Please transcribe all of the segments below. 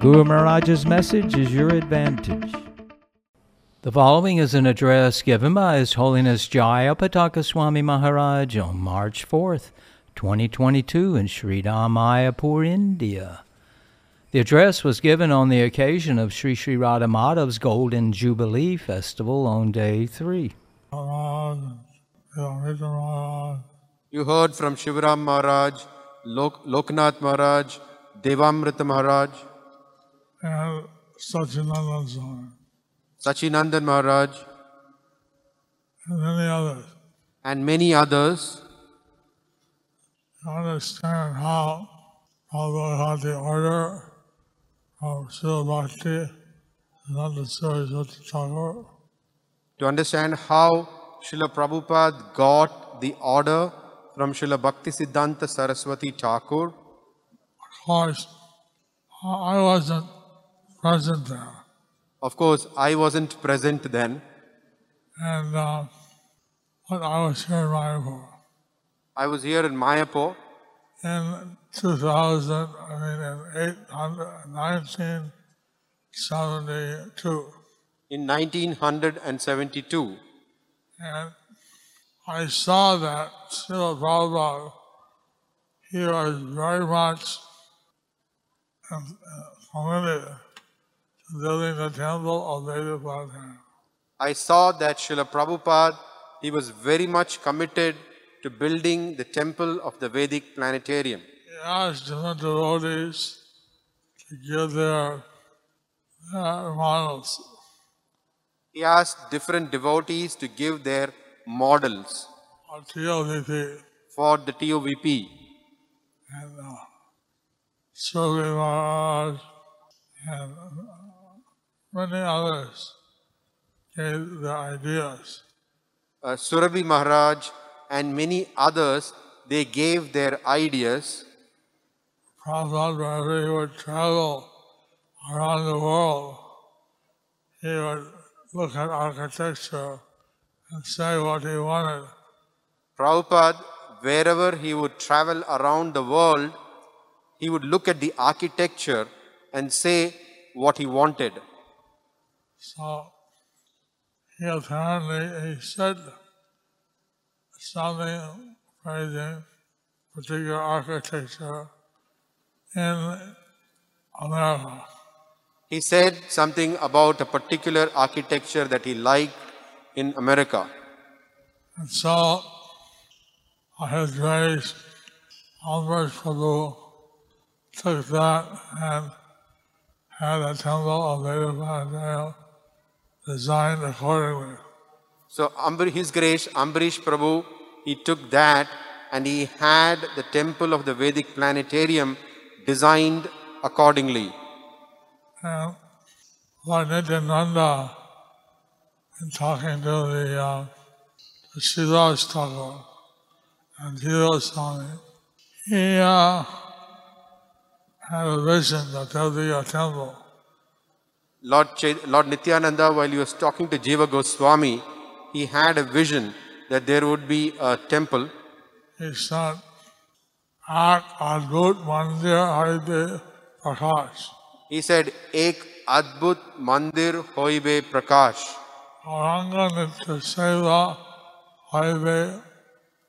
Guru Maharaj's message is your advantage. The following is an address given by His Holiness Jayapataka Swami Maharaj on March 4th, 2022 in Sri Mayapur, India. The address was given on the occasion of Sri Sri Radha Madhav's Golden Jubilee Festival on day three. Maharaj, Ramita Maharaj, You heard from Shivaram Maharaj, Lok- Loknath Maharaj, Devamrita Maharaj, and Satchidananda Swami, Sachinandan Maharaj, and many others. and many others To understand how Prabhupada had the order from Srila Bhakti Siddhanta Saraswati Thakur to understand how Srila Prabhupada got the order from Srila Bhakti Siddhanta Saraswati Thakur. Of course, I wasn't present there. Of course, I wasn't present then. And uh, but I was here in Mayapur. I was here in Mayapur In 2000, I mean, in 800, 1972. in 1972. And I saw that Srila Prabhupada, he was very much um, uh, committed building the temple of Planetarium. I saw that Srila Prabhupada, he was very much committed to building the temple of the Vedic planetarium. He asked different devotees to give their, their models. He asked different devotees to give their models of TOVP for the TOVP. and uh, Maharaj and uh, many others gave the ideas. Uh, Surabhi Maharaj and many others, they gave their ideas. Prabhupada, whenever he would travel around the world, he would look at architecture and say what he wanted. Prabhupada, wherever he would travel around the world, he would look at the architecture and say what he wanted. So he apparently he said something praising particular architecture in America. He said something about a particular architecture that he liked in America. And so his grace, Albert Prabhu took that and had a temple of Planetarium designed accordingly. So, Ambr- His Grace Ambarish Prabhu, he took that and he had the temple of the Vedic planetarium designed accordingly. And Lord Nityananda, in talking to the, uh, the Siddhas Thakur and Swami, he uh, had a vision that there would be a temple. Lord, Ch- Lord Nityananda, while he was talking to Jiva Goswami, he had a vision that there would be a temple. He said, Ak Adbhut Mandir Haribe Prakash. He said, Ek Adbhut Mandir Hoibe Prakash. Gauranga Nitya Seva Haribe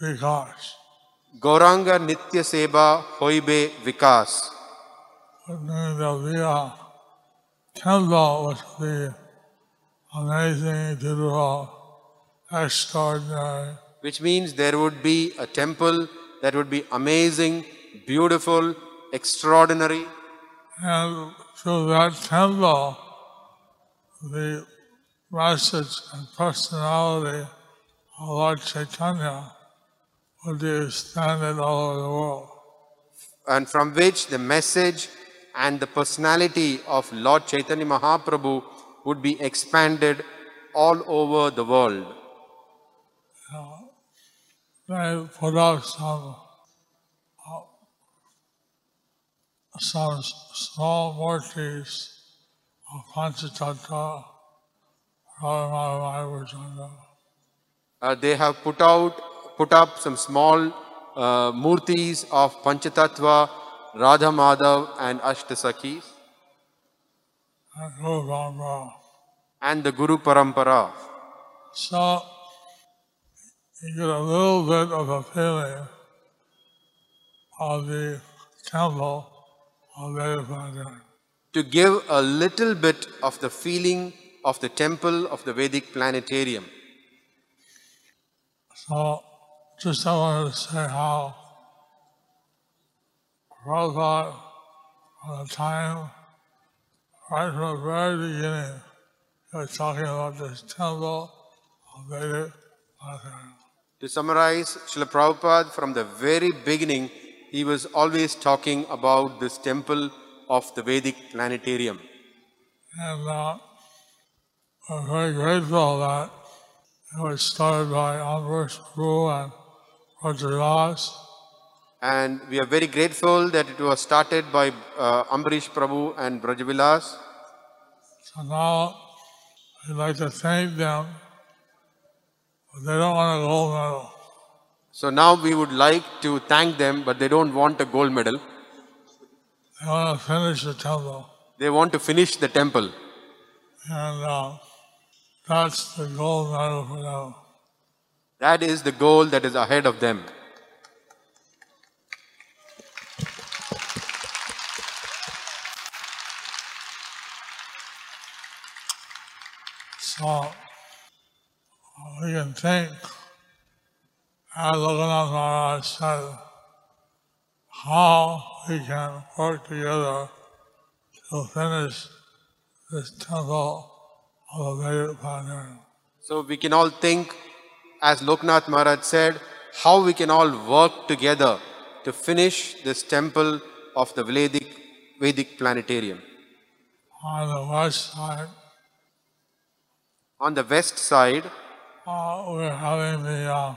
Vikas. Gauranga Nitya Seba Hoibe Vikas. Meaning there'll be a which will be amazing, beautiful, extraordinary, Which means there would be a temple that would be amazing, beautiful, extraordinary. and through that temple, the message and personality of Lord Chaitanya would be expanded all over the world. and from which the message and the personality of Lord Chaitanya Mahaprabhu would be expanded all over the world. Put up some uh, some small of Panchatattva, Uh, they have put out put up some small uh, murtis of Panchatattva, Radha Madhav and Ashtasakhis and Guru Parampara. and the Guru Parampara. So you get a little bit of a feeling of the temple of Vedapanda. To give a little bit of the feeling of the temple of the Vedic planetarium. So just I wanted to say how Prabhupada at the time, right from the very beginning, he was talking about this temple of Vedic Planetarium. To summarize, Srila Prabhupada from the very beginning, he was always talking about this temple of the Vedic planetarium. And uh, we're very grateful that it was started by Ambarish Prabhu and Roger Das. And we are very grateful that it was started by uh, Ambarish Prabhu and Brajavilas. So now I'd like to thank them, but they don't want a gold medal. So now we would like to thank them, but they don't want a gold medal. They want to finish the temple. They want to finish the temple. And uh, that's the gold medal for them. That is the goal that is ahead of them. So uh, we can think, as Lokanath Maharaj said, how we can work together to finish this temple of the Vedic Planetarium. So we can all think, as Loknath Maharaj said, how we can all work together to finish this temple of the Vedic, Vedic planetarium. On the west side, On the west side, uh, we're having the uh,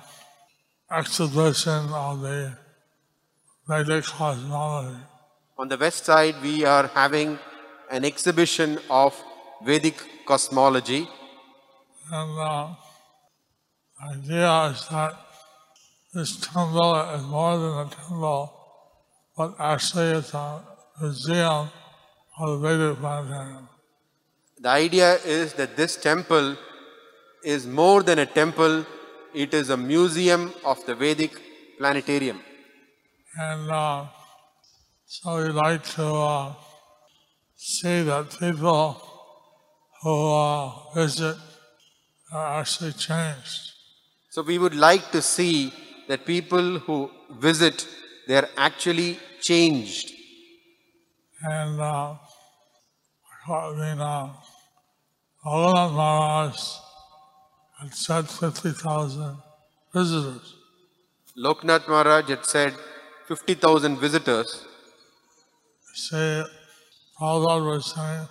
exhibition of the Vedic cosmology. on the west side, we are having an exhibition of Vedic cosmology. And uh, the idea is that this temple is more than a temple, but actually it's a museum of the Vedic planetarium. The idea is that this temple is more than a temple, it is a museum of the Vedic planetarium. And uh, so we like to uh, see that people who uh, visit are actually changed. So we would like to see that people who visit, they are actually changed. And uh, I mean, uh, Bhagavan Maharaj had said 50,000 visitors. Loknath Maharaj had said 50,000 visitors. Say, Prabhupada was saying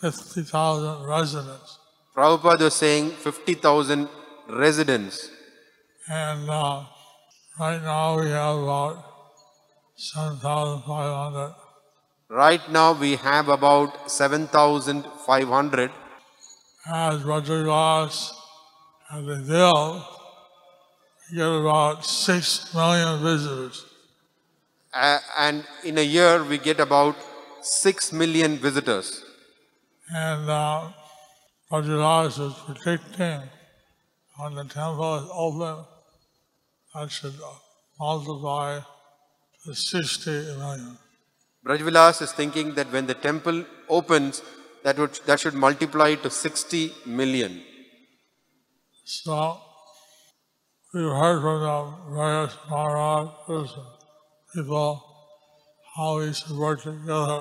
50,000 residents. Prabhupada was saying 50,000 residents. And uh, right now we have about 7,500. Right now we have about 7,500. As Roger Ross has revealed, we get about 6 million visitors. Uh, and in a year we get about 6 million visitors. And uh, Roger Ross is predicting when the temple is open, that should multiply to 60 million. Brajvilas is thinking that when the temple opens, that, would, that should multiply to 60 million. So we've heard from the various Maharajas, people, how we should work together.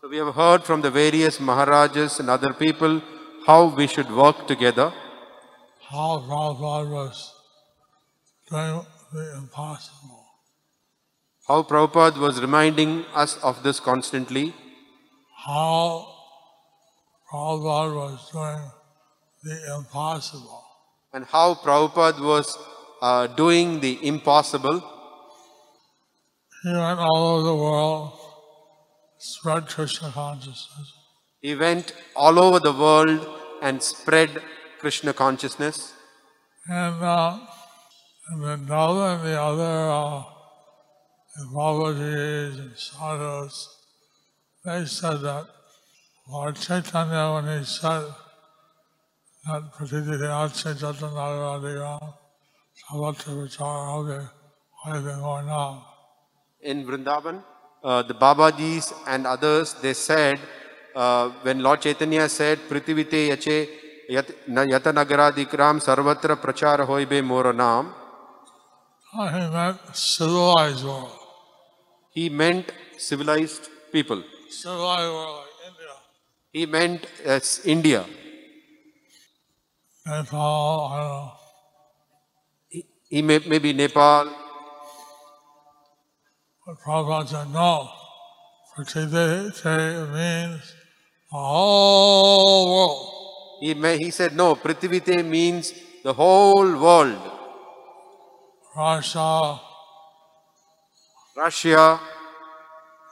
So we have heard from the various Maharajas and other people how we should work together. how Prabhupada was doing the impossible. How Prabhupada was reminding us of this constantly. how Prabhupada was doing the impossible. and how Prabhupada was uh, doing the impossible. He went all over the world, spread Krishna consciousness. He went all over the world and spread Krishna consciousness. And, uh, and Vrindavan and the other uh, Babaji's and sadhus, they said that Lord Chaitanya, when he said that Pratiti Ache Jatanagaradhika, Savatra Vichara, okay, why have been going on? In Vrindavan, uh, the Babajis and others, they said, uh, when Lord Chaitanya said, Prithivite yache yat, na- yatanagaradikram sarvatra prachara hoibe moranam, Uh, he meant civilized world. he meant civilized people. Civilized world He meant as India. Nepal, I don't know. He, he may, maybe Nepal, But Prabhupada said, no. Pratiti means the whole world. he, may, he said, no, Prithivite means the whole world. Russia, Russia,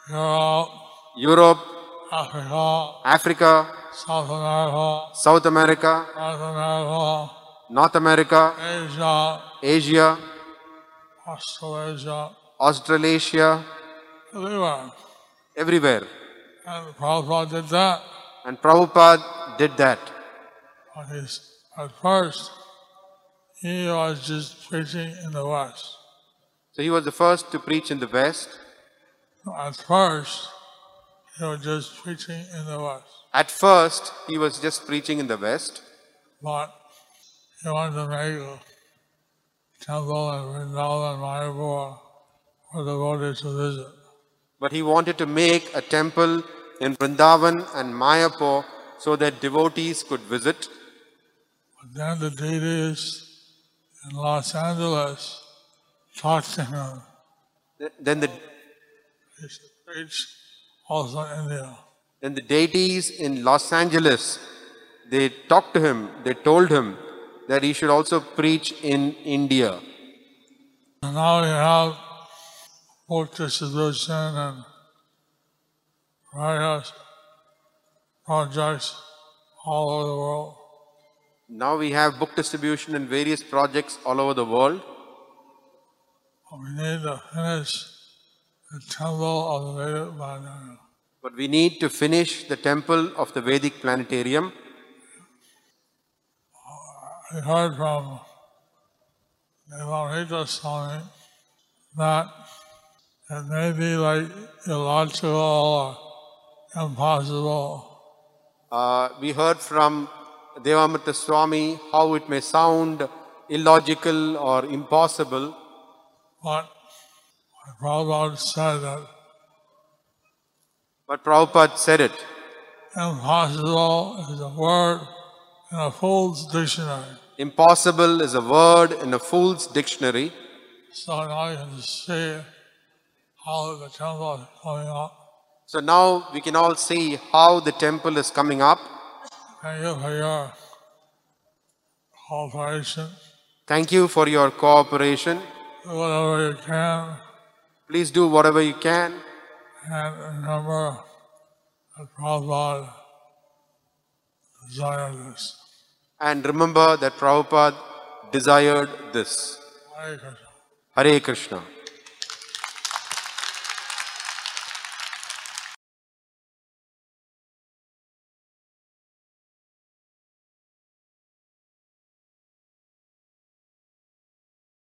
Europe, Europe, Africa, Africa, South America, South America, North America, North America, Asia, Asia, Australasia, Australasia, everywhere. everywhere. And Prabhupada did that. And Prabhupada did that. At first, he was just preaching in the West. So he was the first to preach in the West. At first, he was just preaching in the West. At first, he was just preaching in the West, But he wanted to make a temple in Vrindavan, Mayapur, for devotees to visit. but he wanted to make a temple in Vrindavan and Mayapur so that devotees could visit. But then the deities in Los Angeles talked to him. Then the, He should preach also in India. then the deities in Los Angeles, they talked to him, they told him that he should also preach in India. And now we have book distribution and various projects all over the world. Now we have book distribution and various projects all over the world. We need to finish But we need to finish the temple of the Vedic planetarium. I heard from Devamrita Swami that it may be like illogical or impossible, Uh, we heard from Devamrita Swami how it may sound illogical or impossible, but Prabhupada said that but Prabhupada said it. impossible is a word in a fool's dictionary. Impossible is a word in a fool's dictionary. So now you can see how the temple is coming up. So now we can all see how the temple is coming up. Thank you for your cooperation. Thank you for your cooperation. Do whatever you can Please do whatever you can. and remember that Prabhupada desired this. And remember that Prabhupada desired this. Hare Krishna. Hare Krishna.